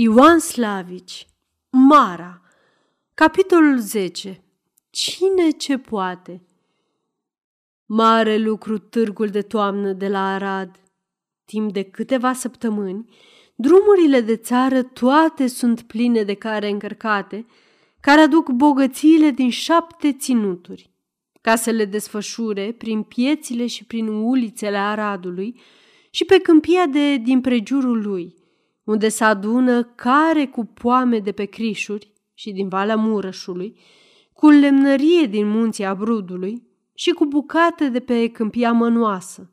Ioan Slavici Mara Capitolul 10 Cine ce poate? Mare lucru târgul de toamnă de la Arad. Timp de câteva săptămâni, drumurile de țară toate sunt pline de care încărcate, care aduc bogățiile din șapte ținuturi, ca să le desfășure prin piețile și prin ulițele Aradului și pe câmpia de din prejurul lui – unde se adună care cu poame de pe crișuri și din Valea Murășului, cu lemnărie din munții Abrudului și cu bucate de pe câmpia mănoasă.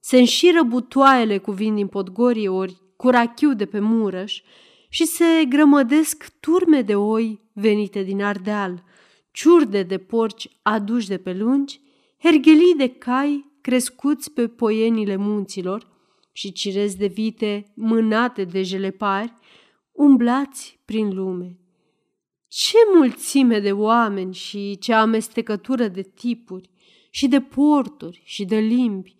Se înșiră butoaiele cu vin din Podgorie ori cu rachiu de pe Murăș și se grămădesc turme de oi venite din Ardeal, ciurde de porci aduși de pe lungi, herghelii de cai crescuți pe poienile munților, și cirezi de vite mânate de jelepari, umblați prin lume. Ce mulțime de oameni și ce amestecătură de tipuri și de porturi și de limbi.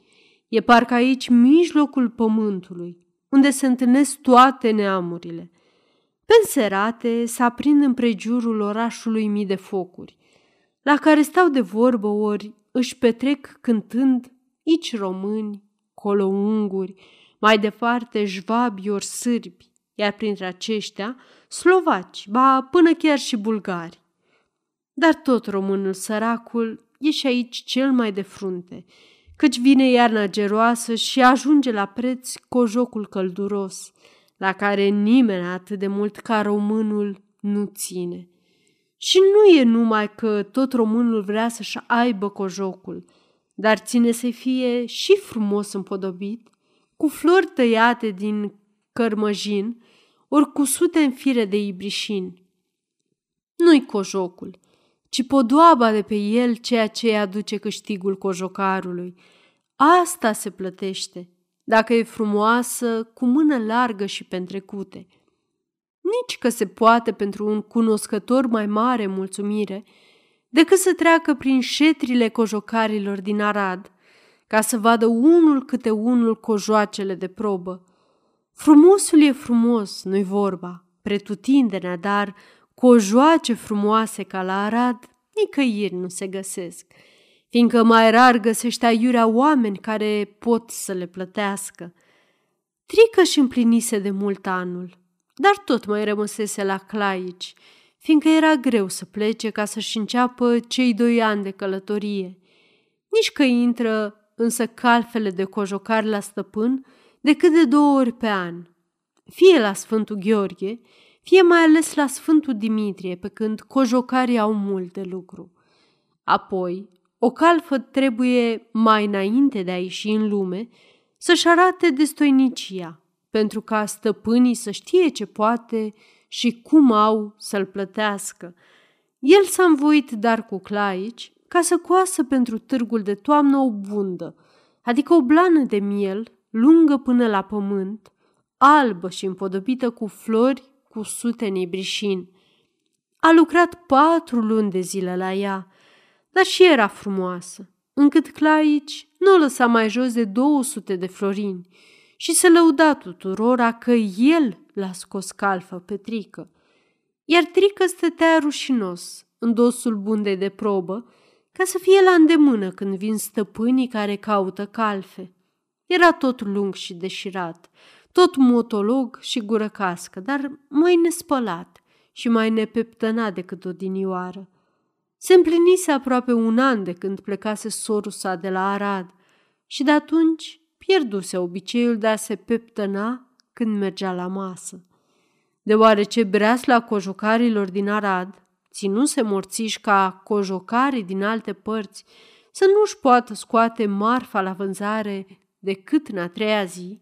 E parcă aici mijlocul pământului, unde se întâlnesc toate neamurile. Pe înserate se aprind în prejurul orașului mii de focuri, la care stau de vorbă ori își petrec cântând aici români, colo unguri, mai departe jvabi ori sârbi, iar printre aceștia slovaci, ba până chiar și bulgari. Dar tot românul săracul e și aici cel mai de frunte, căci vine iarna geroasă și ajunge la preț cojocul călduros, la care nimeni atât de mult ca românul nu ține. Și nu e numai că tot românul vrea să-și aibă cojocul, dar ține să fie și frumos împodobit, cu flori tăiate din cărmăjin, ori cu sute în fire de ibrișin. Nu-i cojocul, ci podoaba de pe el ceea ce aduce câștigul cojocarului. Asta se plătește, dacă e frumoasă, cu mână largă și pentrecute. Nici că se poate pentru un cunoscător mai mare mulțumire decât să treacă prin șetrile cojocarilor din Arad – ca să vadă unul câte unul cojoacele de probă. Frumosul e frumos, nu-i vorba, pretutindenea, dar cojoace frumoase ca la Arad nicăieri nu se găsesc, fiindcă mai rar găsește aiurea oameni care pot să le plătească. Trică și împlinise de mult anul, dar tot mai rămăsese la Claici, fiindcă era greu să plece ca să-și înceapă cei doi ani de călătorie. Nici că intră însă calfele de cojocari la stăpân decât de două ori pe an, fie la Sfântul Gheorghe, fie mai ales la Sfântul Dimitrie, pe când cojocarii au mult de lucru. Apoi, o calfă trebuie, mai înainte de a ieși în lume, să-și arate destoinicia, pentru ca stăpânii să știe ce poate și cum au să-l plătească. El s-a învoit dar cu claici ca să coasă pentru târgul de toamnă o bundă, adică o blană de miel lungă până la pământ, albă și împodobită cu flori cu sute nebrișin. A lucrat patru luni de zile la ea, dar și era frumoasă, încât Claici nu o lăsa mai jos de 200 de florini și se lăuda tuturora că el l-a scos calfă pe Trică. Iar Trică stătea rușinos în dosul bundei de probă ca să fie la îndemână când vin stăpânii care caută calfe. Era tot lung și deșirat, tot motolog și gură cască, dar mai nespălat și mai nepeptănat decât odinioară. Se împlinise aproape un an de când plecase sorul sa de la Arad și de atunci pierduse obiceiul de a se peptăna când mergea la masă. Deoarece breasla cojocarilor din Arad ținuse morțiși ca cojocarii din alte părți, să nu-și poată scoate marfa la vânzare decât în a treia zi,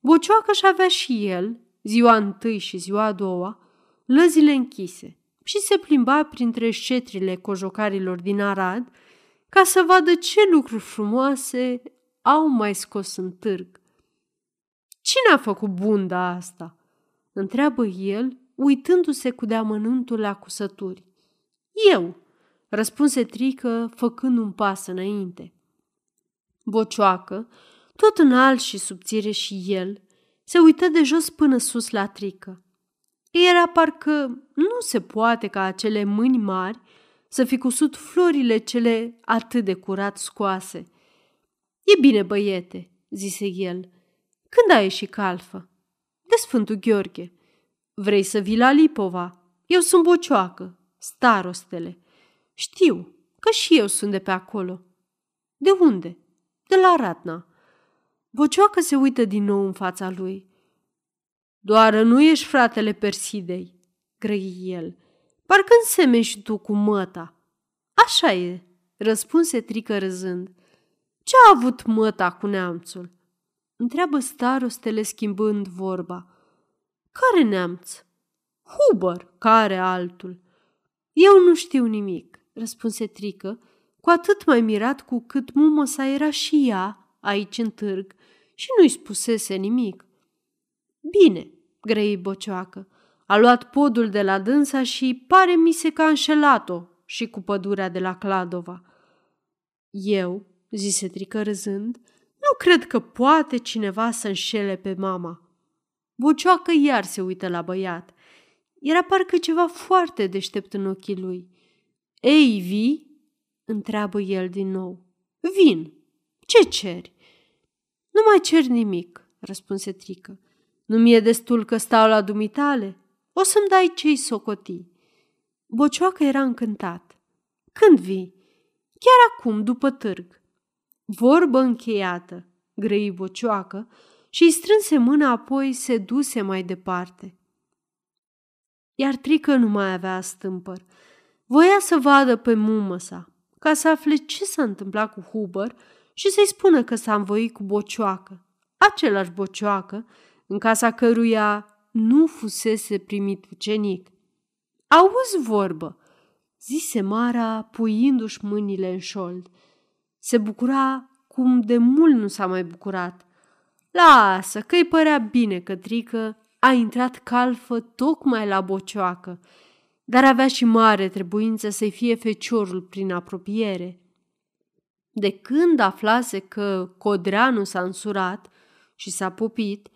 Bocioacă și avea și el, ziua întâi și ziua a doua, lăzile închise și se plimba printre șetrile cojocarilor din Arad ca să vadă ce lucruri frumoase au mai scos în târg. Cine a făcut bunda asta?" întreabă el, uitându-se cu deamănântul la cusături. Eu, răspunse Trică, făcând un pas înainte. Bocioacă, tot înalt și subțire și el, se uită de jos până sus la Trică. Era parcă nu se poate ca acele mâini mari să fi cusut florile cele atât de curat scoase. E bine, băiete, zise el. Când ai ieșit calfă? De Sfântul Gheorghe. Vrei să vii la Lipova? Eu sunt bocioacă, starostele. Știu că și eu sunt de pe acolo. De unde? De la Ratna. Bocioacă se uită din nou în fața lui. Doar nu ești fratele Persidei, grăi el. Parcă însemeni și tu cu măta. Așa e, răspunse Trică râzând. Ce a avut măta cu neamțul? Întreabă starostele schimbând vorba. Care neamț? Huber, care altul? Eu nu știu nimic, răspunse Trică, cu atât mai mirat cu cât mumă sa era și ea aici în târg și nu-i spusese nimic. Bine, grăi bocioacă, a luat podul de la dânsa și pare mi se că a înșelat-o și cu pădurea de la Cladova. Eu, zise Trică râzând, nu cred că poate cineva să înșele pe mama. Bocioacă iar se uită la băiat. Era parcă ceva foarte deștept în ochii lui. Ei, vii? întreabă el din nou. Vin. Ce ceri? Nu mai cer nimic, răspunse Trică. Nu mi-e destul că stau la dumitale? O să-mi dai cei socoti. Bocioacă era încântat. Când vii? Chiar acum, după târg. Vorbă încheiată, grăi bocioacă și îi strânse mâna, apoi se duse mai departe. Iar Trică nu mai avea stâmpăr. Voia să vadă pe mumă sa, ca să afle ce s-a întâmplat cu Huber și să-i spună că s-a învoit cu bocioacă, același bocioacă, în casa căruia nu fusese primit ucenic. Auzi vorbă, zise Mara, puindu-și mâinile în șold. Se bucura cum de mult nu s-a mai bucurat. Lasă, că-i părea bine că Trică a intrat calfă tocmai la bocioacă, dar avea și mare trebuință să-i fie feciorul prin apropiere. De când aflase că Codreanu s-a însurat și s-a popit,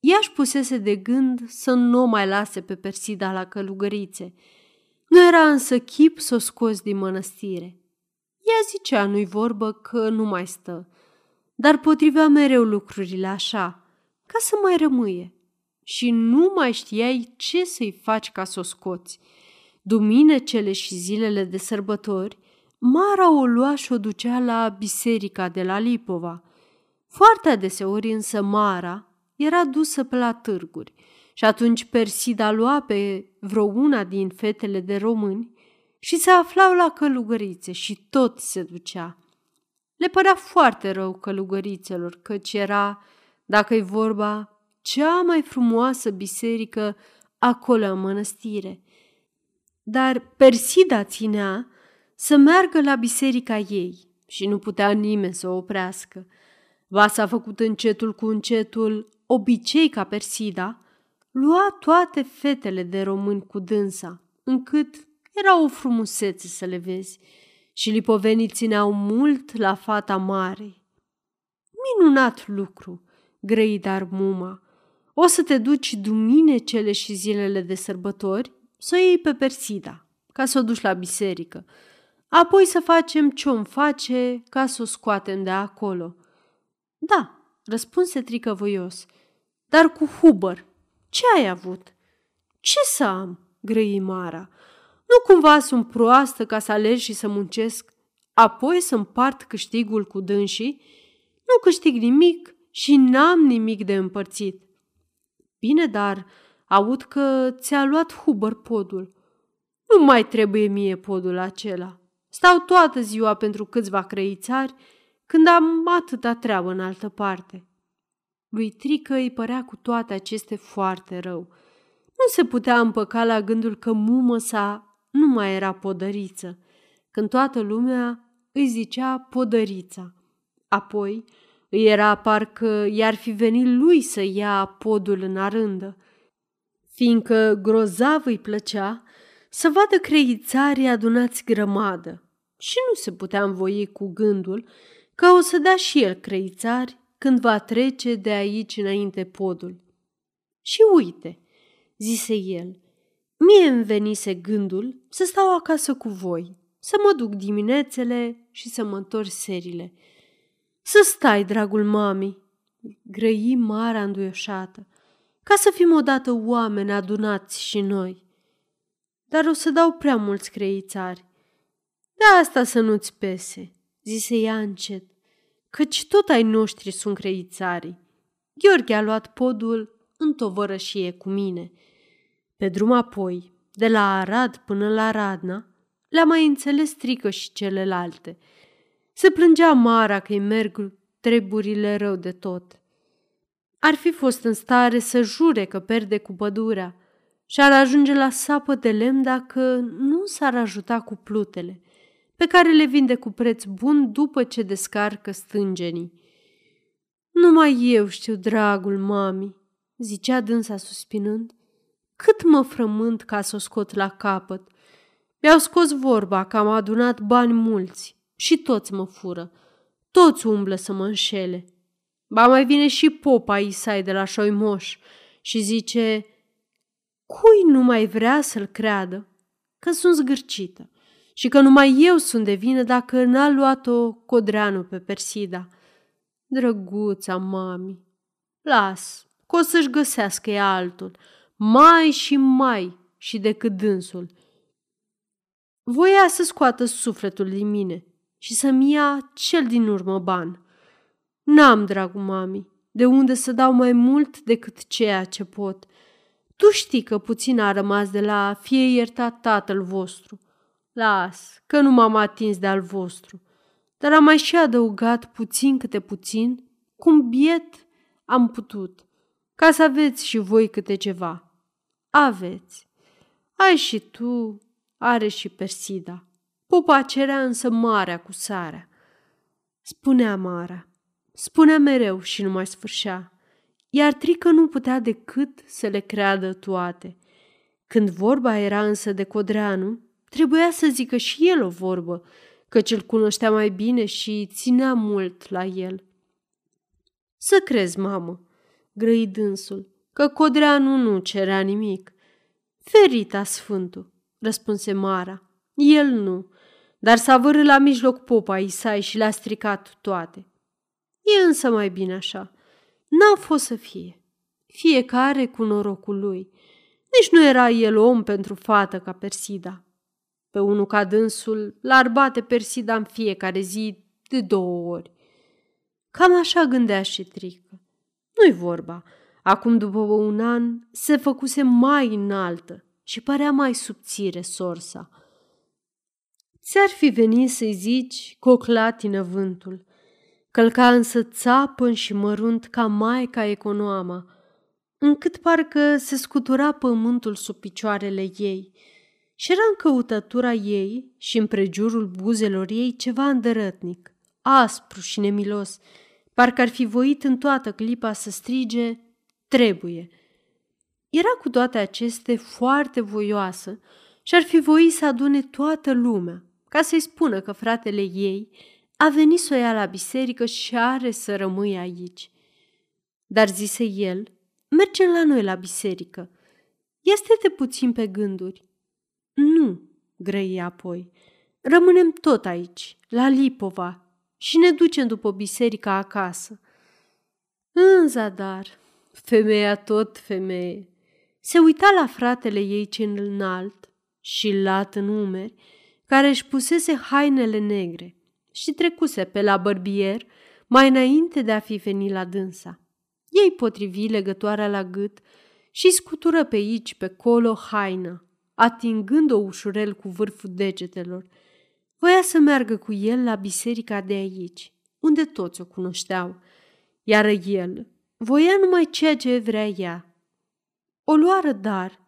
ea își pusese de gând să nu o mai lase pe Persida la călugărițe. Nu era însă chip să o scoți din mănăstire. Ea zicea nu-i vorbă că nu mai stă, dar potrivea mereu lucrurile așa, ca să mai rămâie. Și nu mai știai ce să-i faci ca să o scoți. Duminecele și zilele de sărbători, Mara o lua și o ducea la biserica de la Lipova. Foarte adeseori însă Mara era dusă pe la târguri și atunci Persida lua pe vreo una din fetele de români și se aflau la călugărițe și tot se ducea. Le părea foarte rău călugărițelor, căci era, dacă-i vorba, cea mai frumoasă biserică acolo în mănăstire. Dar Persida ținea să meargă la biserica ei și nu putea nimeni să o oprească. Vasa a făcut încetul cu încetul obicei ca Persida, lua toate fetele de români cu dânsa, încât era o frumusețe să le vezi și lipovenii țineau mult la fata mare. Minunat lucru, grăi dar muma. O să te duci duminecele și zilele de sărbători să o iei pe Persida, ca să o duci la biserică. Apoi să facem ce-om face ca să o scoatem de acolo. Da, răspunse trică voios. Dar cu Huber, ce ai avut? Ce să am? grăi Mara. Nu cumva sunt proastă ca să alerg și să muncesc, apoi să împart câștigul cu dânsii? Nu câștig nimic și n-am nimic de împărțit. Bine, dar aud că ți-a luat Huber podul. Nu mai trebuie mie podul acela. Stau toată ziua pentru câțiva crăițari când am atâta treabă în altă parte. Lui Trică îi părea cu toate aceste foarte rău. Nu se putea împăca la gândul că mumă sa nu mai era podăriță, când toată lumea îi zicea podărița. Apoi îi era parcă i-ar fi venit lui să ia podul în arândă, fiindcă grozav îi plăcea să vadă creițarii adunați grămadă și nu se putea învoi cu gândul că o să dea și el creițari când va trece de aici înainte podul. Și uite, zise el. Mie îmi venise gândul să stau acasă cu voi, să mă duc diminețele și să mă întorc serile. Să stai, dragul mami, grăi Mara înduioșată, ca să fim odată oameni adunați și noi. Dar o să dau prea mulți creițari. De asta să nu-ți pese, zise ea încet, căci tot ai noștri sunt creițarii. Gheorghe a luat podul în tovărășie cu mine. Pe drum apoi, de la Arad până la Radna, le-a mai înțeles strică și celelalte. Se plângea Mara că-i merg treburile rău de tot. Ar fi fost în stare să jure că perde cu pădurea și ar ajunge la sapă de lemn dacă nu s-ar ajuta cu plutele, pe care le vinde cu preț bun după ce descarcă stângenii. Numai eu știu, dragul mami, zicea dânsa suspinând, cât mă frământ ca să o scot la capăt. Mi-au scos vorba că am adunat bani mulți și toți mă fură. Toți umblă să mă înșele. Ba mai vine și popa Isai de la Șoimoș și zice, cui nu mai vrea să-l creadă că sunt zgârcită și că numai eu sunt de vină dacă n-a luat-o Codreanu pe Persida. Drăguța mami, las, că o să-și găsească ea altul, mai și mai și decât dânsul. Voia să scoată sufletul din mine și să-mi ia cel din urmă ban. N-am, dragul mami, de unde să dau mai mult decât ceea ce pot. Tu știi că puțin a rămas de la fie iertat tatăl vostru. Las, că nu m-am atins de al vostru, dar am mai și adăugat puțin câte puțin, cum biet am putut, ca să aveți și voi câte ceva. Aveți. Ai și tu, are și Persida. Popa cerea însă marea cu sarea. Spunea Mara. Spunea mereu și nu mai sfârșea. Iar Trică nu putea decât să le creadă toate. Când vorba era însă de Codreanu, trebuia să zică și el o vorbă, căci îl cunoștea mai bine și ținea mult la el. Să crezi, mamă, grăi dânsul, că Codreanu nu cerea nimic. Ferita sfântul, răspunse Mara. El nu, dar s-a vărât la mijloc popa Isai și le-a stricat toate. E însă mai bine așa. N-a fost să fie. Fiecare cu norocul lui. Nici nu era el om pentru fată ca Persida. Pe unul ca dânsul l-ar bate Persida în fiecare zi de două ori. Cam așa gândea și Trică. Nu-i vorba. Acum, după un an, se făcuse mai înaltă și părea mai subțire sorsa. Ți-ar fi venit să-i zici că o clatină vântul. Călca însă țapăn și mărunt ca maica econoama, încât parcă se scutura pământul sub picioarele ei și era în căutătura ei și în prejurul buzelor ei ceva îndărătnic, aspru și nemilos, parcă ar fi voit în toată clipa să strige, trebuie. Era cu toate aceste foarte voioasă și ar fi voit să adune toată lumea, ca să-i spună că fratele ei a venit să o ia la biserică și are să rămâi aici. Dar zise el, mergem la noi la biserică. Este de puțin pe gânduri. Nu, grăi apoi. Rămânem tot aici, la Lipova, și ne ducem după biserica acasă. În zadar, femeia tot femeie, se uita la fratele ei ce înalt și lat în umeri, care își pusese hainele negre și trecuse pe la bărbier mai înainte de a fi venit la dânsa. Ei potrivi legătoarea la gât și scutură pe aici, pe colo, haină, atingând-o ușurel cu vârful degetelor. Voia să meargă cu el la biserica de aici, unde toți o cunoșteau, iar el voia numai ceea ce vrea ea. O luară dar,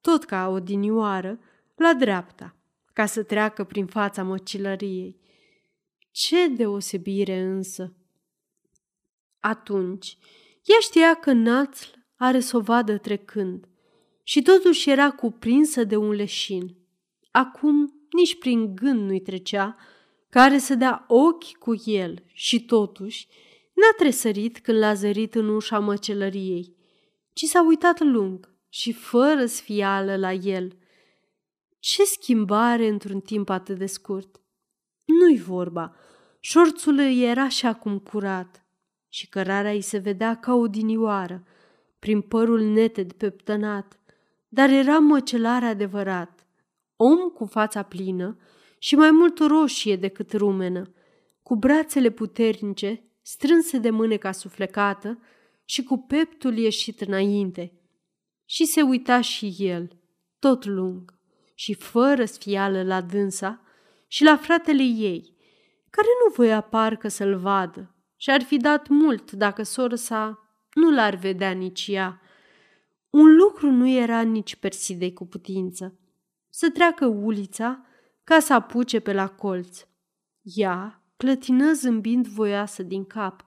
tot ca o dinioară, la dreapta, ca să treacă prin fața măcilăriei. Ce deosebire însă! Atunci, ea știa că Națl are să o vadă trecând și totuși era cuprinsă de un leșin. Acum nici prin gând nu-i trecea care să dea ochi cu el și totuși n-a tresărit când l-a zărit în ușa măcelăriei, ci s-a uitat lung și fără sfială la el. Ce schimbare într-un timp atât de scurt! Nu-i vorba, șorțul îi era și acum curat și cărarea îi se vedea ca o dinioară, prin părul neted peptănat, dar era măcelar adevărat, om cu fața plină și mai mult roșie decât rumenă, cu brațele puternice, strânse de mâneca suflecată și cu peptul ieșit înainte. Și se uita și el, tot lung și fără sfială la dânsa și la fratele ei, care nu voia parcă să-l vadă și ar fi dat mult dacă sora sa nu l-ar vedea nici ea. Un lucru nu era nici Persidei cu putință. Să treacă ulița ca să apuce pe la colț. Ea clătină zâmbind voioasă din cap,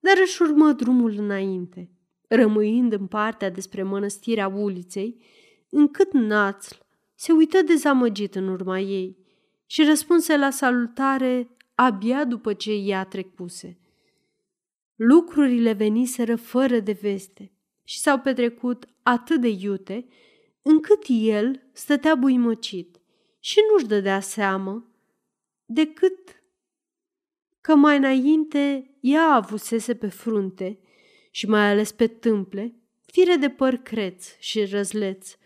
dar își urmă drumul înainte, rămâind în partea despre mănăstirea uliței, încât Națl se uită dezamăgit în urma ei și răspunse la salutare abia după ce ea trecuse. Lucrurile veniseră fără de veste și s-au petrecut atât de iute, încât el stătea buimăcit și nu-și dădea seamă decât că mai înainte ea avusese pe frunte și mai ales pe tâmple fire de păr creț și răzleț,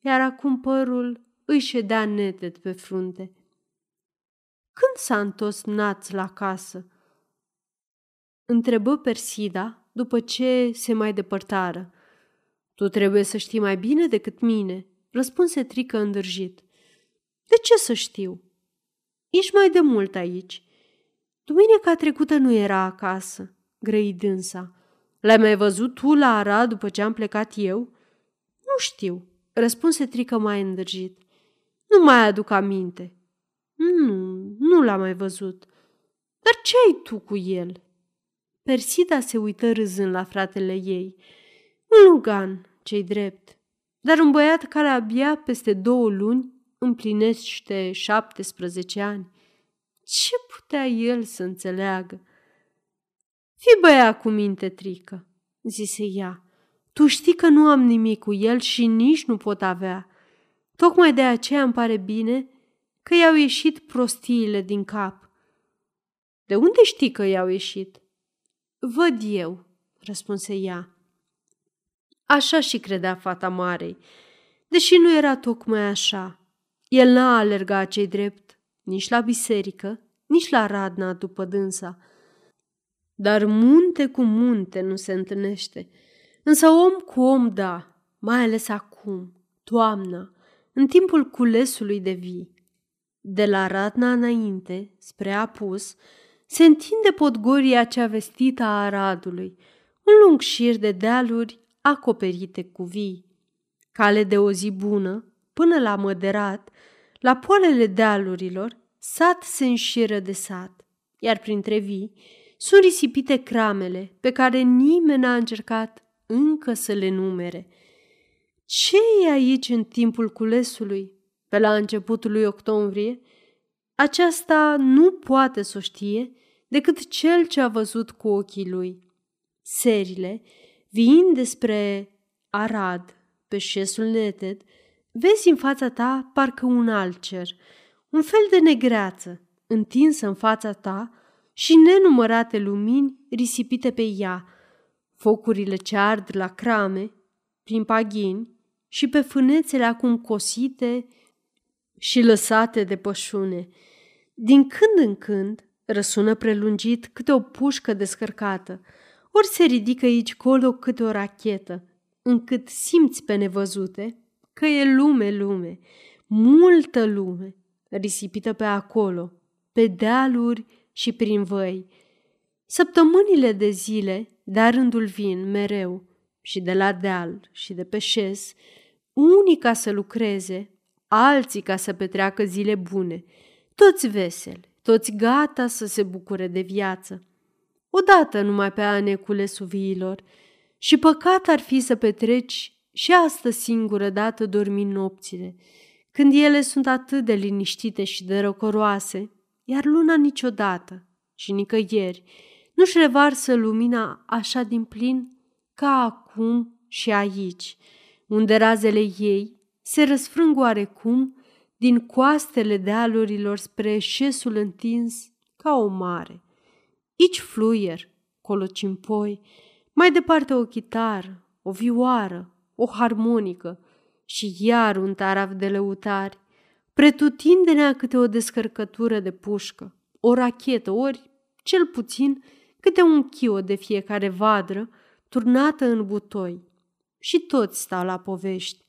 iar acum părul îi ședea neted pe frunte. Când s-a întors naț la casă? Întrebă Persida după ce se mai depărtară. Tu trebuie să știi mai bine decât mine, răspunse Trică îndârjit. De ce să știu? Ești mai de mult aici. Duminica trecută nu era acasă, grăi dânsa. L-ai mai văzut tu la Arad după ce am plecat eu? Nu știu, răspunse Trică mai îndârjit. Nu mai aduc aminte. Nu, nu l-am mai văzut. Dar ce ai tu cu el? Persida se uită râzând la fratele ei. Un lugan, cei drept, dar un băiat care abia peste două luni împlinește 17 ani. Ce putea el să înțeleagă? Fii băiat cu minte, trică, zise ea. Tu știi că nu am nimic cu el și nici nu pot avea. Tocmai de aceea îmi pare bine că i-au ieșit prostiile din cap. De unde știi că i-au ieșit? Văd eu, răspunse ea. Așa și credea fata marei, deși nu era tocmai așa. El n-a alergat cei drept, nici la biserică, nici la radna după dânsa. Dar munte cu munte nu se întâlnește, însă om cu om da, mai ales acum, toamna, în timpul culesului de vii. De la radna înainte, spre apus, se întinde podgoria cea vestită a Aradului, un lung șir de dealuri acoperite cu vii. Cale de o zi bună, până la măderat, la poalele dealurilor, sat se înșiră de sat, iar printre vii sunt risipite cramele pe care nimeni n-a încercat încă să le numere. Ce e aici în timpul culesului, pe la începutul lui octombrie? Aceasta nu poate să o știe decât cel ce a văzut cu ochii lui. Serile, viind despre Arad, pe șesul neted, vezi în fața ta parcă un alt cer, un fel de negreață, întinsă în fața ta și nenumărate lumini risipite pe ea, focurile ce ard la crame, prin paghini și pe fânețele acum cosite și lăsate de pășune. Din când în când răsună prelungit câte o pușcă descărcată, ori se ridică aici colo câte o rachetă, încât simți pe nevăzute că e lume, lume, multă lume, risipită pe acolo, pe dealuri și prin văi. Săptămânile de zile, de rândul vin mereu, și de la deal și de pe șes, unii ca să lucreze, alții ca să petreacă zile bune, toți veseli, toți gata să se bucure de viață. Odată numai pe anecule suviilor și păcat ar fi să petreci și asta singură dată dormind nopțile, când ele sunt atât de liniștite și de răcoroase, iar luna niciodată și nicăieri nu-și revarsă lumina așa din plin ca acum și aici, unde razele ei se răsfrâng oarecum din coastele dealurilor spre șesul întins ca o mare. Ici fluier, colo cimpoi, mai departe o chitară, o vioară, o harmonică și iar un taraf de lăutari, pretutindenea câte o descărcătură de pușcă, o rachetă, ori, cel puțin, câte un chio de fiecare vadră, turnată în butoi. Și toți stau la povești,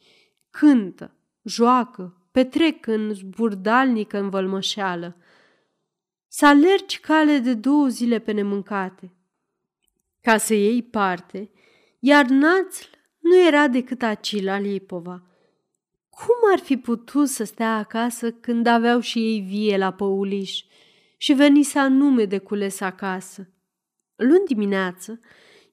cântă, joacă, petrec în zburdalnică învălmășeală. Să alergi cale de două zile pe nemâncate, ca să iei parte, iar națl nu era decât Acila Lipova. Cum ar fi putut să stea acasă când aveau și ei vie la păuliș și venise anume de cules acasă? Luni dimineață,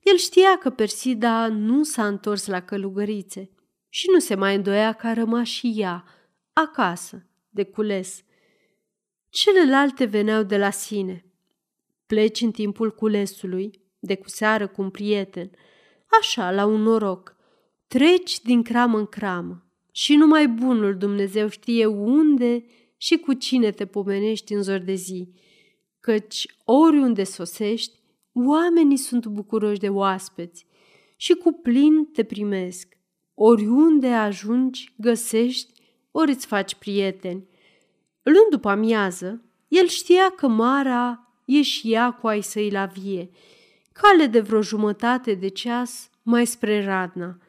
el știa că Persida nu s-a întors la călugărițe și nu se mai îndoia că a rămas și ea, acasă, de cules. Celelalte veneau de la sine. Pleci în timpul culesului, de cu seară cu un prieten, așa, la un noroc. Treci din cramă în cramă și numai bunul Dumnezeu știe unde și cu cine te pomenești în zor de zi, căci oriunde sosești, oamenii sunt bucuroși de oaspeți și cu plin te primesc. Oriunde ajungi, găsești, ori îți faci prieteni. Luni după amiază, el știa că Mara e și ea cu ai săi la vie, cale de vreo jumătate de ceas mai spre Radna,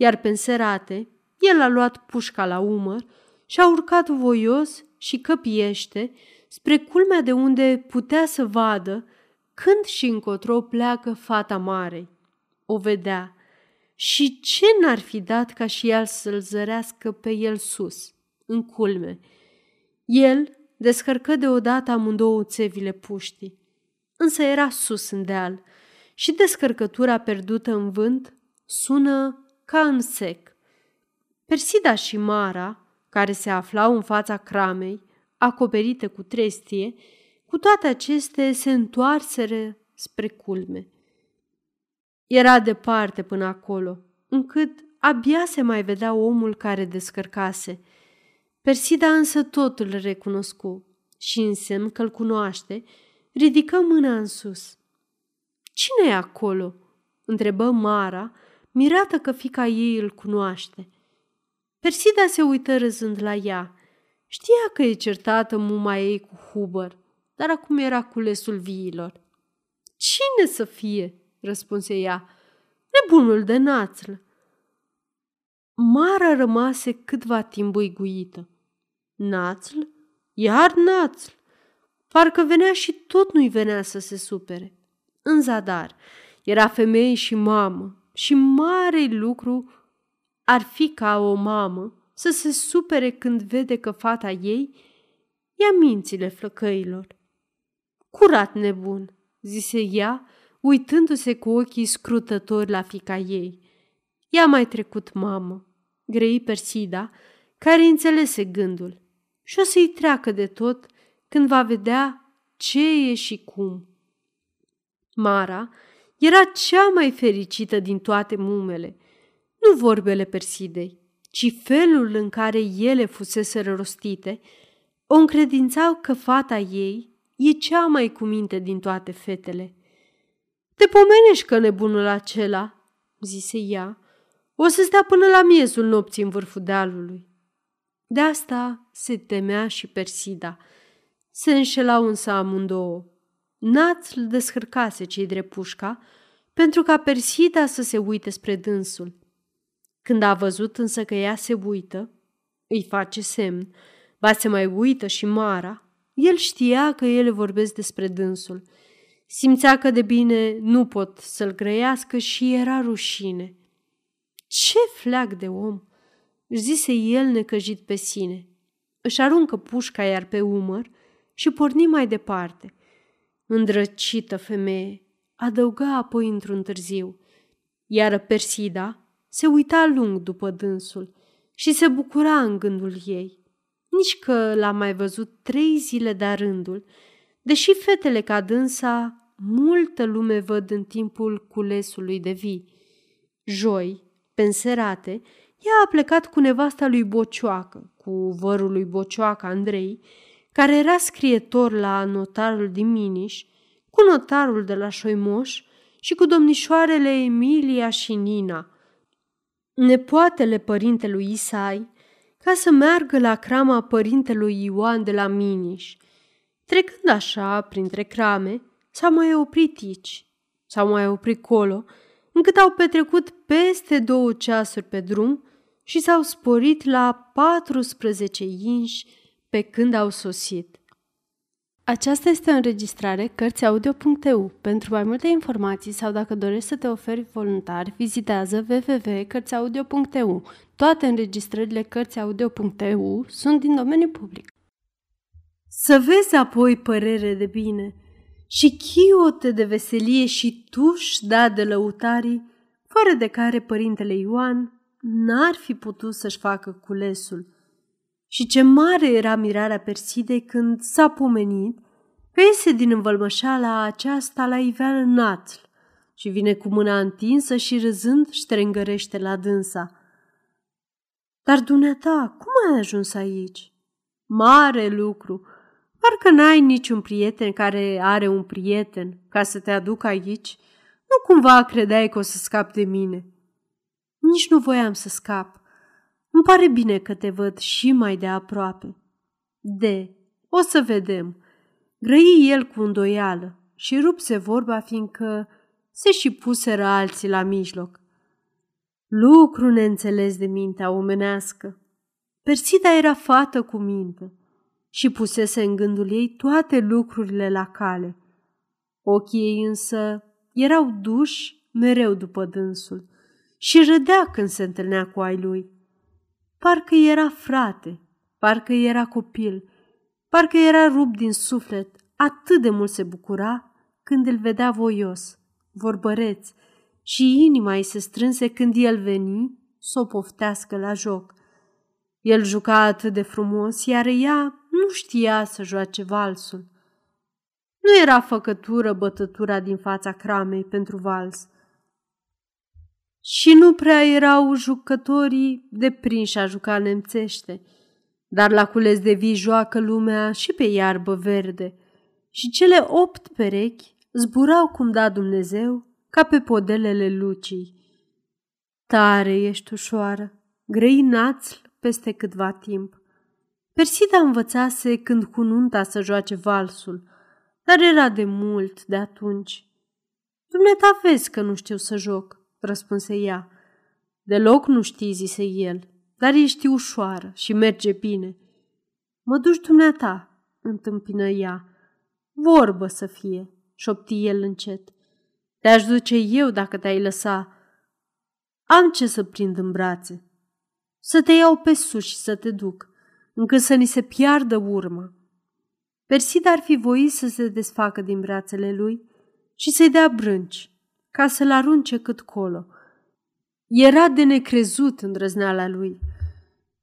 iar pe înserate, el a luat pușca la umăr și a urcat voios și căpiește spre culmea de unde putea să vadă când și încotro pleacă fata mare. O vedea și ce n-ar fi dat ca și el să-l zărească pe el sus, în culme. El descărcă deodată amândouă țevile puștii, însă era sus în deal și descărcătura pierdută în vânt sună ca în sec. Persida și Mara, care se aflau în fața cramei, acoperite cu trestie, cu toate acestea se întoarseră spre culme. Era departe până acolo, încât abia se mai vedea omul care descărcase. Persida însă totul recunoscu și în semn că-l cunoaște, ridică mâna în sus. Cine e acolo?" întrebă Mara, mirată că fica ei îl cunoaște. Persida se uită râzând la ea. Știa că e certată muma ei cu Huber, dar acum era culesul viilor. Cine să fie?" răspunse ea. Nebunul de națl. Mara rămase câtva timp buiguită. Națl? Iar națl? Parcă venea și tot nu-i venea să se supere. În zadar, era femeie și mamă și mare lucru ar fi ca o mamă să se supere când vede că fata ei ia mințile flăcăilor. Curat nebun, zise ea, uitându-se cu ochii scrutători la fica ei. Ea mai trecut mamă, grei Persida, care înțelese gândul și o să-i treacă de tot când va vedea ce e și cum. Mara era cea mai fericită din toate mumele, nu vorbele Persidei, ci felul în care ele fusese rostite, o încredințau că fata ei e cea mai cuminte din toate fetele. Te pomenești că nebunul acela, zise ea, o să stea până la miezul nopții în vârful dealului. De asta se temea și Persida. Se înșelau însă amândouă. Naț îl descărcase cei drept pușca pentru ca Persida să se uite spre dânsul. Când a văzut însă că ea se uită, îi face semn, ba se mai uită și Mara, el știa că ele vorbesc despre dânsul. Simțea că de bine nu pot să-l grăiască și era rușine. Ce fleac de om! își zise el necăjit pe sine. Își aruncă pușca iar pe umăr și porni mai departe. Îndrăcită femeie, adăuga apoi într-un târziu. Iar Persida se uita lung după dânsul și se bucura în gândul ei. Nici că l-a mai văzut trei zile de rândul, deși fetele ca dânsa multă lume văd în timpul culesului de vii. Joi, penserate, ea a plecat cu nevasta lui Bocioacă, cu vărul lui Bocioacă Andrei, care era scrietor la notarul din Miniș, cu notarul de la Șoimoș și cu domnișoarele Emilia și Nina, nepoatele părintelui Isai, ca să meargă la crama părintelui Ioan de la Miniș. Trecând așa printre crame, s-au mai oprit aici, s-au mai oprit colo, încât au petrecut peste două ceasuri pe drum și s-au sporit la 14 inși pe când au sosit. Aceasta este o înregistrare Cărțiaudio.eu. Pentru mai multe informații sau dacă dorești să te oferi voluntar, vizitează www.cărțiaudio.eu. Toate înregistrările Cărțiaudio.eu sunt din domeniu public. Să vezi apoi părere de bine și chiote de veselie și tuș da de lăutarii, fără de care părintele Ioan n-ar fi putut să-și facă culesul – și ce mare era mirarea Persidei când s-a pomenit că iese din învălmășala aceasta la iveală națl și vine cu mâna întinsă și râzând ștrengărește la dânsa. Dar dumneata, cum ai ajuns aici? Mare lucru! Parcă n-ai niciun prieten care are un prieten ca să te aduc aici. Nu cumva credeai că o să scap de mine. Nici nu voiam să scap. Îmi pare bine că te văd și mai de aproape. De, o să vedem. Grăi el cu îndoială și rupse vorba fiindcă se și puseră alții la mijloc. Lucru neînțeles de mintea omenească. Persida era fată cu minte și pusese în gândul ei toate lucrurile la cale. Ochii ei însă erau duși mereu după dânsul și râdea când se întâlnea cu ai lui. Parcă era frate, parcă era copil, parcă era rupt din suflet, atât de mult se bucura când îl vedea voios, vorbăreț, și inima îi se strânse când el veni să o poftească la joc. El juca atât de frumos, iar ea nu știa să joace valsul. Nu era făcătură bătătura din fața cramei pentru vals, și nu prea erau jucătorii deprinși a juca nemțește, dar la cules de vii joacă lumea și pe iarbă verde și cele opt perechi zburau cum da Dumnezeu ca pe podelele lucii. Tare ești ușoară, grei națl peste câtva timp. Persida învățase când cu nunta să joace valsul, dar era de mult de atunci. Dumneata vezi că nu știu să joc răspunse ea. Deloc nu știi, zise el, dar ești ușoară și merge bine. Mă duci dumneata, întâmpină ea. Vorbă să fie, șopti el încet. Te-aș duce eu dacă te-ai lăsa. Am ce să prind în brațe. Să te iau pe sus și să te duc, încât să ni se piardă urma. Persida ar fi voit să se desfacă din brațele lui și să-i dea brânci, ca să-l arunce cât colo. Era de necrezut îndrăzneala lui.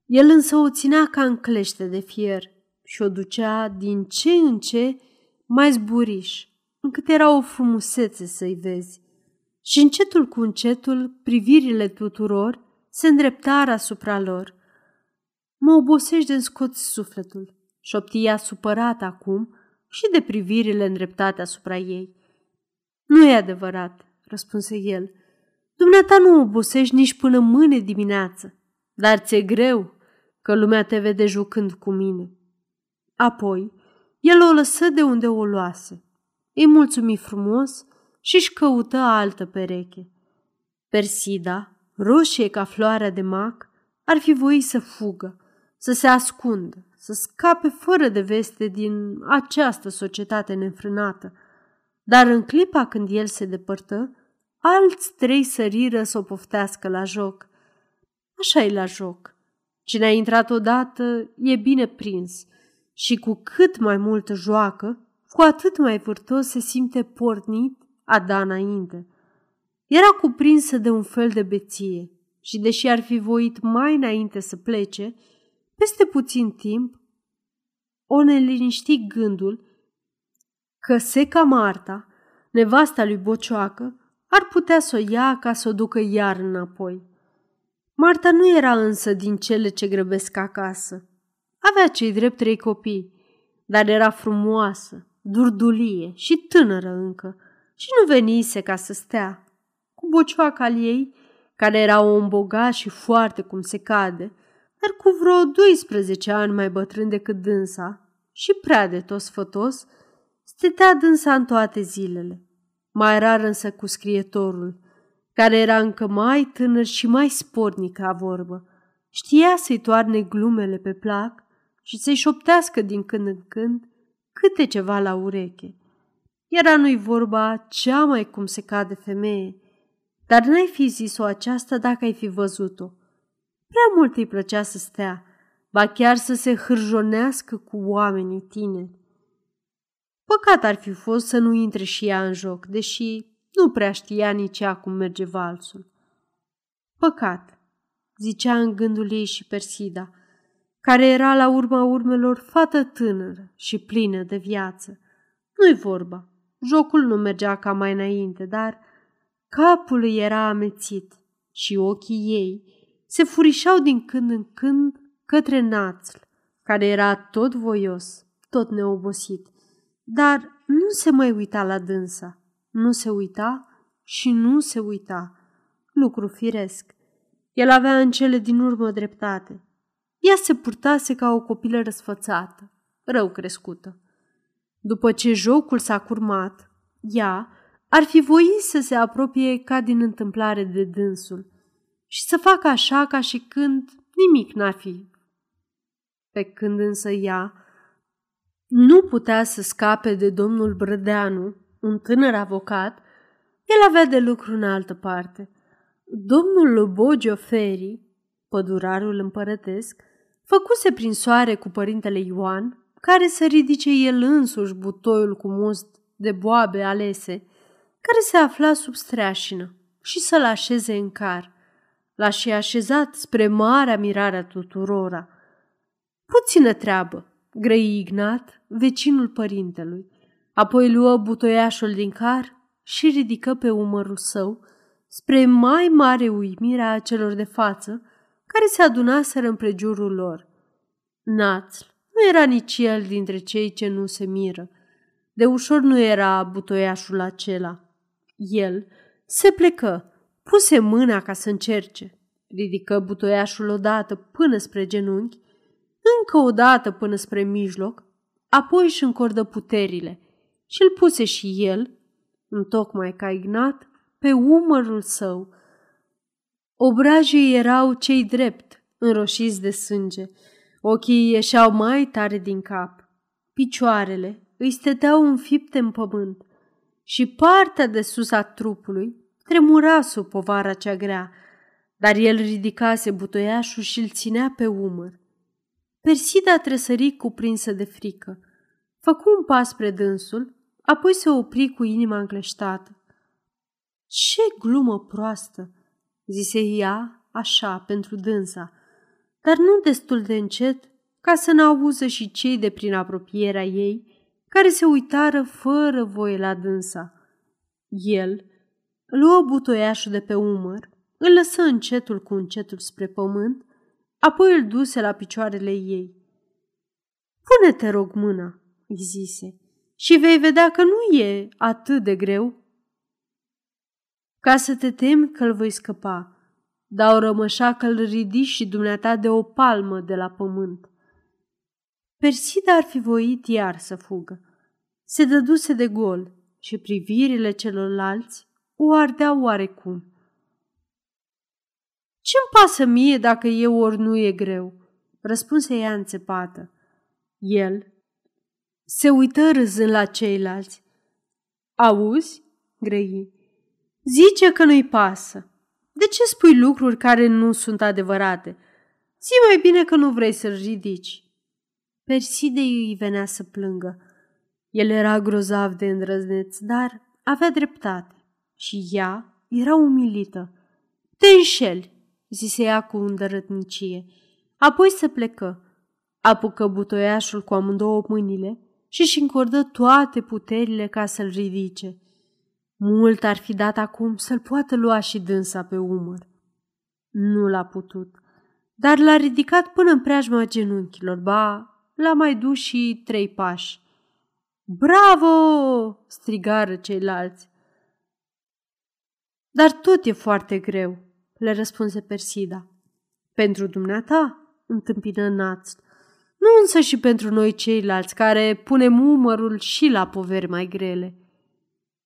El însă o ținea ca în clește de fier și o ducea din ce în ce mai zburiș, încât era o frumusețe să-i vezi. Și încetul cu încetul, privirile tuturor se îndreptară asupra lor. Mă obosești de scoți sufletul, șoptia supărat acum și de privirile îndreptate asupra ei. Nu e adevărat, răspunse el. Dumneata nu obosești nici până mâine dimineață, dar ți-e greu că lumea te vede jucând cu mine. Apoi, el o lăsă de unde o luase. Îi mulțumi frumos și își căută altă pereche. Persida, roșie ca floarea de mac, ar fi voit să fugă, să se ascundă, să scape fără de veste din această societate neînfrânată. Dar în clipa când el se depărtă, alți trei săriră să o poftească la joc. așa e la joc. Cine a intrat odată e bine prins și cu cât mai multă joacă, cu atât mai vârtos se simte pornit a da înainte. Era cuprinsă de un fel de beție și deși ar fi voit mai înainte să plece, peste puțin timp o neliniști gândul că Seca Marta, nevasta lui Bocioacă, ar putea să o ia ca să o ducă iar înapoi. Marta nu era însă din cele ce grăbesc acasă. Avea cei drept trei copii, dar era frumoasă, durdulie și tânără încă și nu venise ca să stea. Cu bocioaca al ei, care era om bogat și foarte cum se cade, dar cu vreo 12 ani mai bătrân decât dânsa și prea de tot sfătos, stătea dânsa în toate zilele. Mai rar însă cu scrietorul, care era încă mai tânăr și mai spornic la vorbă. Știa să-i toarne glumele pe plac și să-i șoptească din când în când câte ceva la ureche. Era nu-i vorba cea mai cum se cade femeie, dar n-ai fi zis-o aceasta dacă ai fi văzut-o. Prea mult îi plăcea să stea, ba chiar să se hârjonească cu oamenii tineri. Păcat ar fi fost să nu intre și ea în joc, deși nu prea știa nici ea cum merge valsul. Păcat, zicea în gândul ei și Persida, care era la urma urmelor fată tânără și plină de viață. Nu-i vorba, jocul nu mergea ca mai înainte, dar capul îi era amețit și ochii ei se furișau din când în când către națl, care era tot voios, tot neobosit, dar nu se mai uita la dânsa. Nu se uita și nu se uita. Lucru firesc. El avea în cele din urmă dreptate. Ea se purtase ca o copilă răsfățată, rău crescută. După ce jocul s-a curmat, ea ar fi voit să se apropie ca din întâmplare de dânsul și să facă așa ca și când nimic n-ar fi. Pe când însă ea nu putea să scape de domnul Brădeanu, un tânăr avocat, el avea de lucru în altă parte. Domnul Bogio Feri, pădurarul împărătesc, făcuse prin soare cu părintele Ioan, care să ridice el însuși butoiul cu must de boabe alese, care se afla sub streașină, și să-l așeze în car. L-a și așezat spre marea mirare a tuturora. Puțină treabă, grăi Ignat, vecinul părintelui. Apoi luă butoiașul din car și ridică pe umărul său, spre mai mare uimire a celor de față, care se adunaseră împrejurul lor. Națl nu era nici el dintre cei ce nu se miră. De ușor nu era butoiașul acela. El se plecă, puse mâna ca să încerce, ridică butoiașul odată până spre genunchi, încă o dată până spre mijloc, apoi își încordă puterile și îl puse și el, întocmai ca Ignat, pe umărul său. Obrajii erau cei drept, înroșiți de sânge. Ochii ieșeau mai tare din cap. Picioarele îi stăteau înfipte în pământ și partea de sus a trupului tremura sub povara cea grea, dar el ridicase butoiașul și îl ținea pe umăr. Persida tresări cuprinsă de frică. Făcu un pas spre dânsul, apoi se opri cu inima încleștată. Ce glumă proastă!" zise ea așa pentru dânsa, dar nu destul de încet ca să n-auză și cei de prin apropierea ei, care se uitară fără voie la dânsa. El luă butoiașul de pe umăr, îl lăsă încetul cu încetul spre pământ Apoi îl duse la picioarele ei. Pune-te, rog, mâna, îi zise, și vei vedea că nu e atât de greu. Ca să te temi că îl voi scăpa, dar o rămășa că îl ridici și dumneata de o palmă de la pământ. Persida ar fi voit iar să fugă. Se dăduse de gol și privirile celorlalți o ardeau oarecum. Ce-mi pasă mie dacă e ori nu e greu? Răspunse ea înțepată. El se uită râzând la ceilalți. Auzi? grăi. Zice că nu-i pasă. De ce spui lucruri care nu sunt adevărate? Zi mai bine că nu vrei să-l ridici. Perside îi venea să plângă. El era grozav de îndrăzneț, dar avea dreptate și ea era umilită. Te înșeli, zise ea cu îndărătnicie. Apoi se plecă. Apucă butoiașul cu amândouă mâinile și își încordă toate puterile ca să-l ridice. Mult ar fi dat acum să-l poată lua și dânsa pe umăr. Nu l-a putut, dar l-a ridicat până în preajma genunchilor, ba, l-a mai dus și trei pași. Bravo! strigară ceilalți. Dar tot e foarte greu, le răspunse Persida. Pentru dumneata, întâmpină Naț. Nu însă și pentru noi ceilalți, care punem umărul și la poveri mai grele.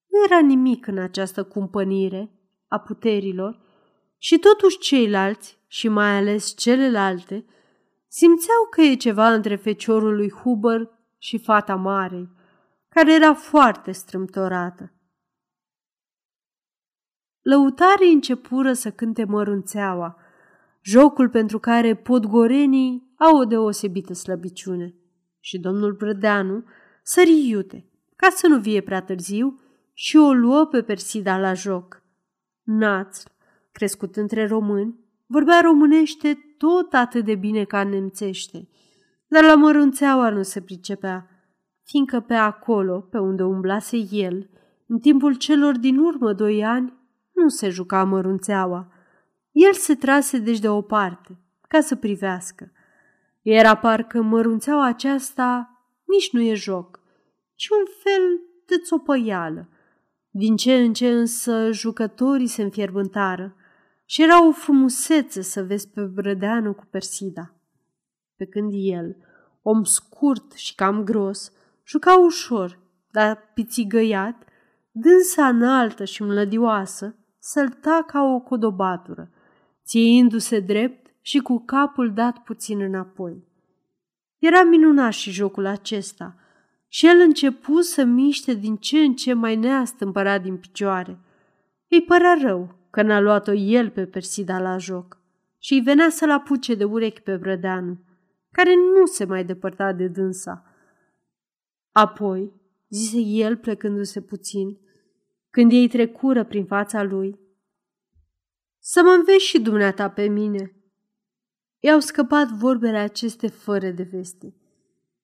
Nu era nimic în această cumpănire a puterilor și totuși ceilalți, și mai ales celelalte, simțeau că e ceva între feciorul lui Huber și fata marei, care era foarte strâmtorată. Lăutarii începură să cânte mărunțeaua, jocul pentru care podgorenii au o deosebită slăbiciune. Și domnul Brădeanu sări iute, ca să nu vie prea târziu, și o luă pe Persida la joc. Naț, crescut între români, vorbea românește tot atât de bine ca nemțește, dar la mărunțeaua nu se pricepea, fiindcă pe acolo, pe unde umblase el, în timpul celor din urmă doi ani, nu se juca mărunțeaua. El se trase deci de o parte, ca să privească. Era parcă mărunțeaua aceasta nici nu e joc, ci un fel de țopăială. Din ce în ce însă jucătorii se înfierbântară și era o frumusețe să vezi pe Brădeanu cu Persida. Pe când el, om scurt și cam gros, juca ușor, dar pițigăiat, dânsa înaltă și mlădioasă, sălta ca o codobatură, țiindu-se drept și cu capul dat puțin înapoi. Era minunat și jocul acesta și el începu să miște din ce în ce mai neastâmpărat din picioare. Îi părea rău că n-a luat-o el pe Persida la joc și îi venea să-l apuce de urechi pe Brădeanu, care nu se mai depărta de dânsa. Apoi, zise el plecându-se puțin, când ei trecură prin fața lui. Să mă înveți și dumneata pe mine. I-au scăpat vorbele aceste fără de veste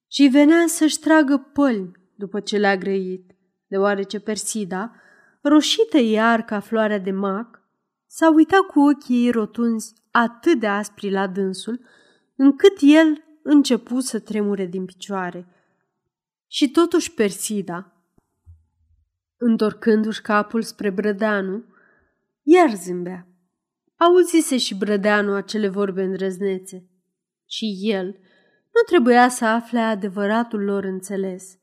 și venea să-și tragă pălmi după ce le-a grăit, deoarece Persida, roșită iar ca floarea de mac, s-a uitat cu ochii ei rotunzi atât de aspri la dânsul, încât el începu să tremure din picioare. Și totuși Persida, Întorcându-și capul spre Brădeanu, iar zâmbea. Auzise și Brădeanu acele vorbe îndrăznețe. Și el nu trebuia să afle adevăratul lor înțeles.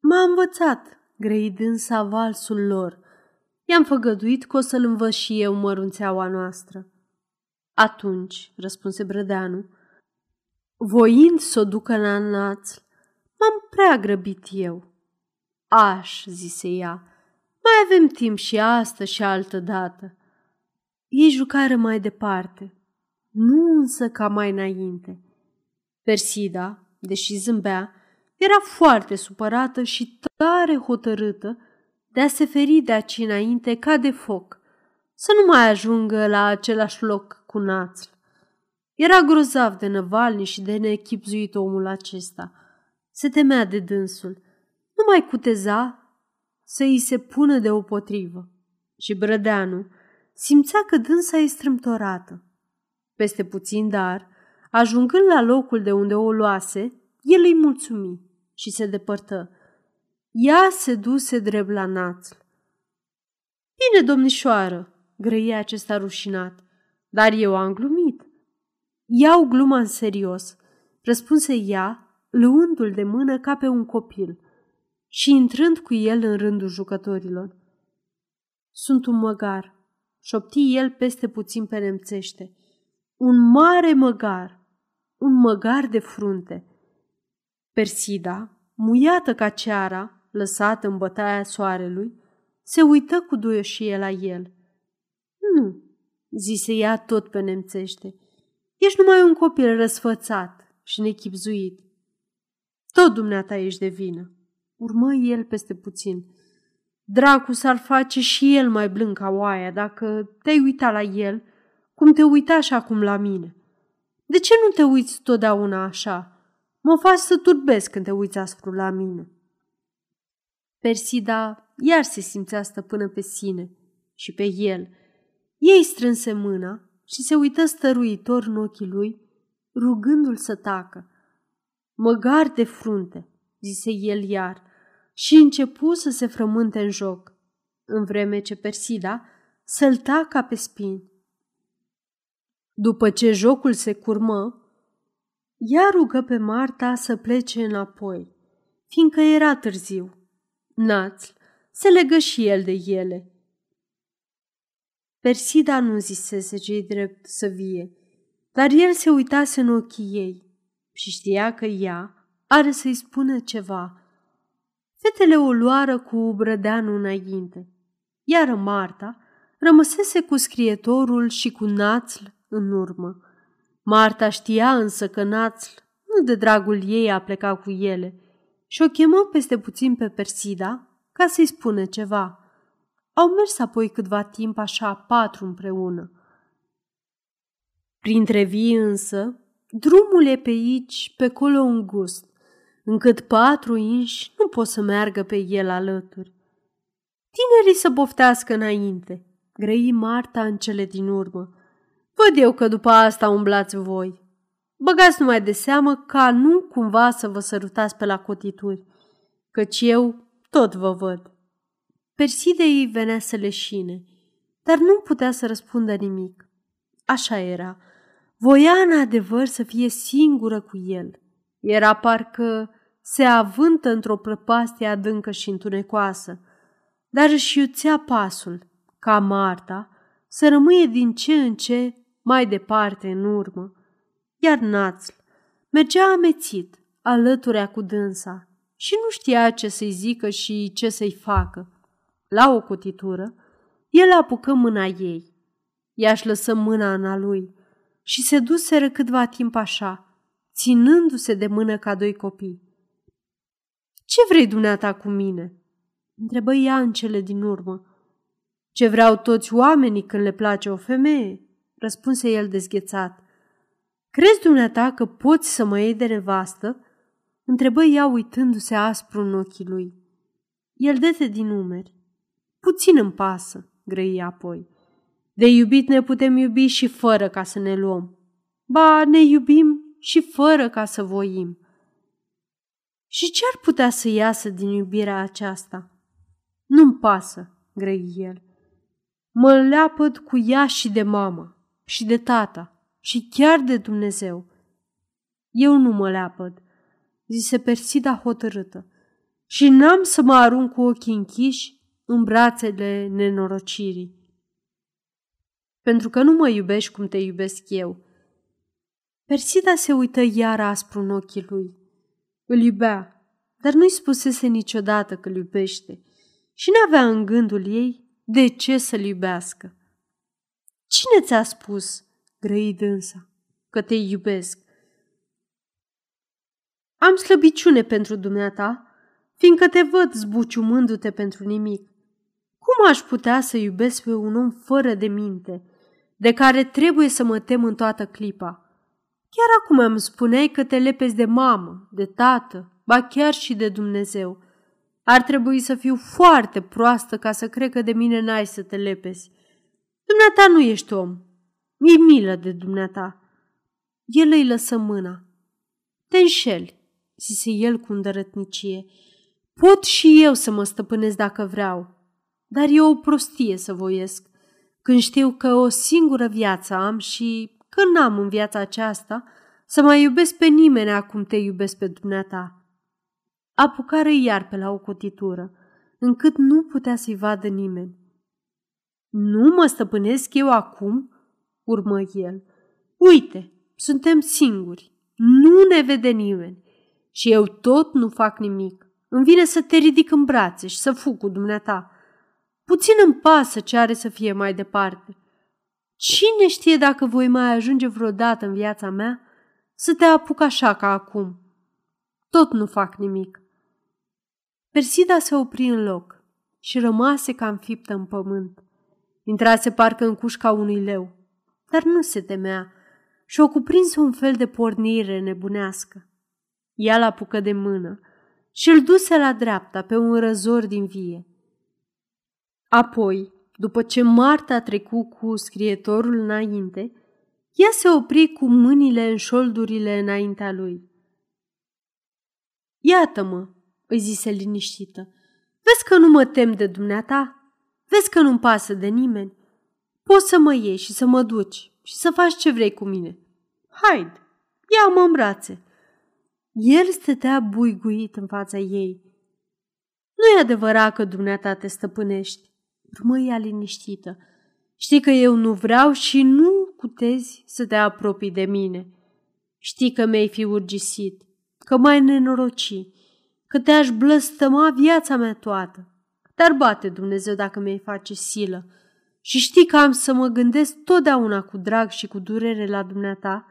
M-a învățat, grăi dânsa valsul lor. I-am făgăduit că o să-l învăț și eu mărunțeaua noastră. Atunci, răspunse Brădeanu, voind să o ducă la naț, m-am prea grăbit eu. Aș, zise ea, mai avem timp și asta și altă dată. Ei jucară mai departe, nu însă ca mai înainte. Persida, deși zâmbea, era foarte supărată și tare hotărâtă de a se feri de aici înainte ca de foc, să nu mai ajungă la același loc cu națl. Era grozav de năvalni și de neechipzuit omul acesta. Se temea de dânsul – nu mai cuteza să îi se pună de o potrivă. Și Brădeanu simțea că dânsa e strâmtorată. Peste puțin, dar, ajungând la locul de unde o luase, el îi mulțumi și se depărtă. Ea se duse drept la națl. Bine, domnișoară, grăie acesta rușinat, dar eu am glumit. Iau gluma în serios, răspunse ea, luându-l de mână ca pe un copil – și intrând cu el în rândul jucătorilor. Sunt un măgar, șopti el peste puțin pe nemțește. Un mare măgar, un măgar de frunte. Persida, muiată ca ceara, lăsată în bătaia soarelui, se uită cu duioșie la el. Nu, zise ea tot pe nemțește. Ești numai un copil răsfățat și nechipzuit. Tot dumneata ești de vină. Urmă el peste puțin. Dracu s-ar face și el mai blând ca oaia dacă te-ai uita la el, cum te uita și acum la mine. De ce nu te uiți totdeauna așa? Mă faci să turbesc când te uiți aspru la mine. Persida iar se simțea stăpână pe sine și pe el. Ei strânse mâna și se uită stăruitor în ochii lui, rugându-l să tacă. Măgar de frunte, zise el iar, și începu să se frământe în joc, în vreme ce Persida sălta ca pe spini. După ce jocul se curmă, ea rugă pe Marta să plece înapoi, fiindcă era târziu. Națl se legă și el de ele. Persida nu zisese ce drept să vie, dar el se uitase în ochii ei și știa că ea are să-i spună ceva. Fetele o luară cu brădeanul înainte, iar Marta rămăsese cu scrietorul și cu națl în urmă. Marta știa însă că națl nu de dragul ei a plecat cu ele și o chemă peste puțin pe Persida ca să-i spună ceva. Au mers apoi câtva timp așa patru împreună. Printre vii însă, drumul e pe aici, pe colo îngust, încât patru inși nu pot să meargă pe el alături. Tinerii să poftească înainte, grăi Marta în cele din urmă. Văd eu că după asta umblați voi. Băgați numai de seamă ca nu cumva să vă sărutați pe la cotituri, căci eu tot vă văd. Perside îi venea să leșine, dar nu putea să răspundă nimic. Așa era. Voia în adevăr să fie singură cu el. Era parcă se avântă într-o prăpastie adâncă și întunecoasă, dar își iuțea pasul, ca Marta, să rămâie din ce în ce mai departe în urmă. Iar Națl mergea amețit, alăturea cu dânsa, și nu știa ce să-i zică și ce să-i facă. La o cotitură, el apucă mâna ei. Ea își lăsă mâna în a lui și se duseră câtva timp așa, ținându-se de mână ca doi copii. Ce vrei dumneata cu mine?" întrebă ea în cele din urmă. Ce vreau toți oamenii când le place o femeie?" răspunse el dezghețat. Crezi dumneata că poți să mă iei de nevastă?" întrebă ea uitându-se aspru în ochii lui. El dete din umeri. Puțin îmi pasă, grăi apoi. De iubit ne putem iubi și fără ca să ne luăm. Ba, ne iubim și fără ca să voim. Și ce ar putea să iasă din iubirea aceasta? Nu-mi pasă, grăi el. Mă leapăd cu ea și de mama, și de tata, și chiar de Dumnezeu. Eu nu mă leapăd, zise Persida hotărâtă, și n-am să mă arunc cu ochii închiși în brațele nenorocirii. Pentru că nu mă iubești cum te iubesc eu. Persida se uită iar aspru în ochii lui. Îl iubea, dar nu-i spusese niciodată că îl iubește și n-avea în gândul ei de ce să-l iubească. Cine ți-a spus, grăi dânsa, că te iubesc? Am slăbiciune pentru dumneata, fiindcă te văd zbuciumându-te pentru nimic. Cum aș putea să iubesc pe un om fără de minte, de care trebuie să mă tem în toată clipa? Chiar acum îmi spuneai că te lepezi de mamă, de tată, ba chiar și de Dumnezeu. Ar trebui să fiu foarte proastă ca să cred că de mine n-ai să te lepezi. Dumneata nu ești om. Mi-e milă de dumneata. El îi lăsă mâna. Te înșeli, zise el cu îndărătnicie. Pot și eu să mă stăpânesc dacă vreau, dar e o prostie să voiesc, când știu că o singură viață am și că n-am în viața aceasta să mai iubesc pe nimeni acum te iubesc pe dumneata. Apucară iar pe la o cotitură, încât nu putea să-i vadă nimeni. Nu mă stăpânesc eu acum?" urmă el. Uite, suntem singuri, nu ne vede nimeni și eu tot nu fac nimic. Îmi vine să te ridic în brațe și să fug cu dumneata. Puțin îmi pasă ce are să fie mai departe. Cine știe dacă voi mai ajunge vreodată în viața mea să te apuc așa ca acum? Tot nu fac nimic. Persida se opri în loc și rămase ca înfiptă în pământ. Intrase parcă în cușca unui leu, dar nu se temea și o cuprinse un fel de pornire nebunească. Ea l-apucă de mână și îl duse la dreapta pe un răzor din vie. Apoi, după ce Marta a trecut cu scrietorul înainte, Ea se opri cu mâinile în șoldurile înaintea lui. Iată-mă, îi zise liniștită. Vezi că nu mă tem de dumneata? Vezi că nu-mi pasă de nimeni? Poți să mă ieși și să mă duci și să faci ce vrei cu mine. Haide, ia-mă în brațe. El stătea buiguit în fața ei. Nu e adevărat că dumneata te stăpânești, urmă ea liniștită. Știi că eu nu vreau și nu cutezi să te apropii de mine. Știi că mi-ai fi urgisit, că mai nenoroci, că te-aș blăstăma viața mea toată. Dar bate Dumnezeu dacă mi-ai face silă. Și știi că am să mă gândesc totdeauna cu drag și cu durere la dumneata,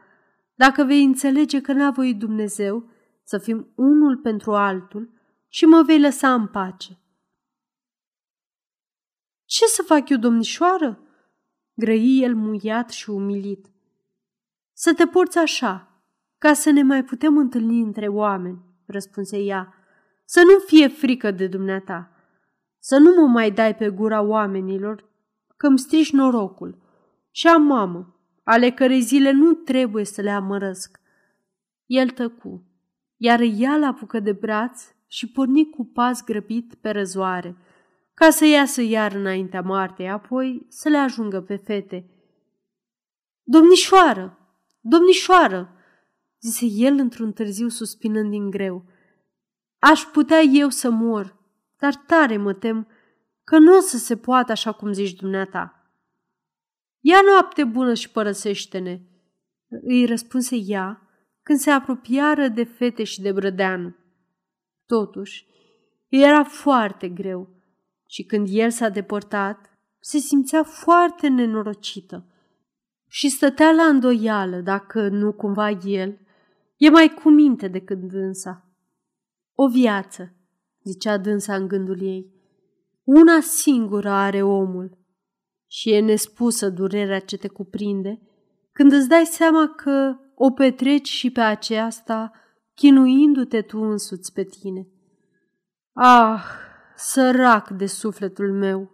dacă vei înțelege că n-a voit Dumnezeu să fim unul pentru altul și mă vei lăsa în pace. Ce să fac eu, domnișoară? grăi el muiat și umilit. Să te porți așa, ca să ne mai putem întâlni între oameni, răspunse ea. Să nu fie frică de dumneata, să nu mă mai dai pe gura oamenilor, că îmi strici norocul. Și am mamă, ale cărei zile nu trebuie să le amărăsc. El tăcu, iar ea l apucă de braț și porni cu pas grăbit pe răzoare – ca să iasă iar înaintea Martei, apoi să le ajungă pe fete. Domnișoară! Domnișoară! zise el într-un târziu suspinând din greu. Aș putea eu să mor, dar tare mă tem că nu o să se poată așa cum zici dumneata. Ia noapte bună și părăsește-ne, îi răspunse ea când se apropiară de fete și de brădeanu. Totuși, era foarte greu și când el s-a depărtat, se simțea foarte nenorocită și stătea la îndoială dacă nu cumva el e mai cu minte decât dânsa. O viață, zicea dânsa în gândul ei, una singură are omul și e nespusă durerea ce te cuprinde când îți dai seama că o petreci și pe aceasta chinuindu-te tu însuți pe tine. Ah, sărac de sufletul meu,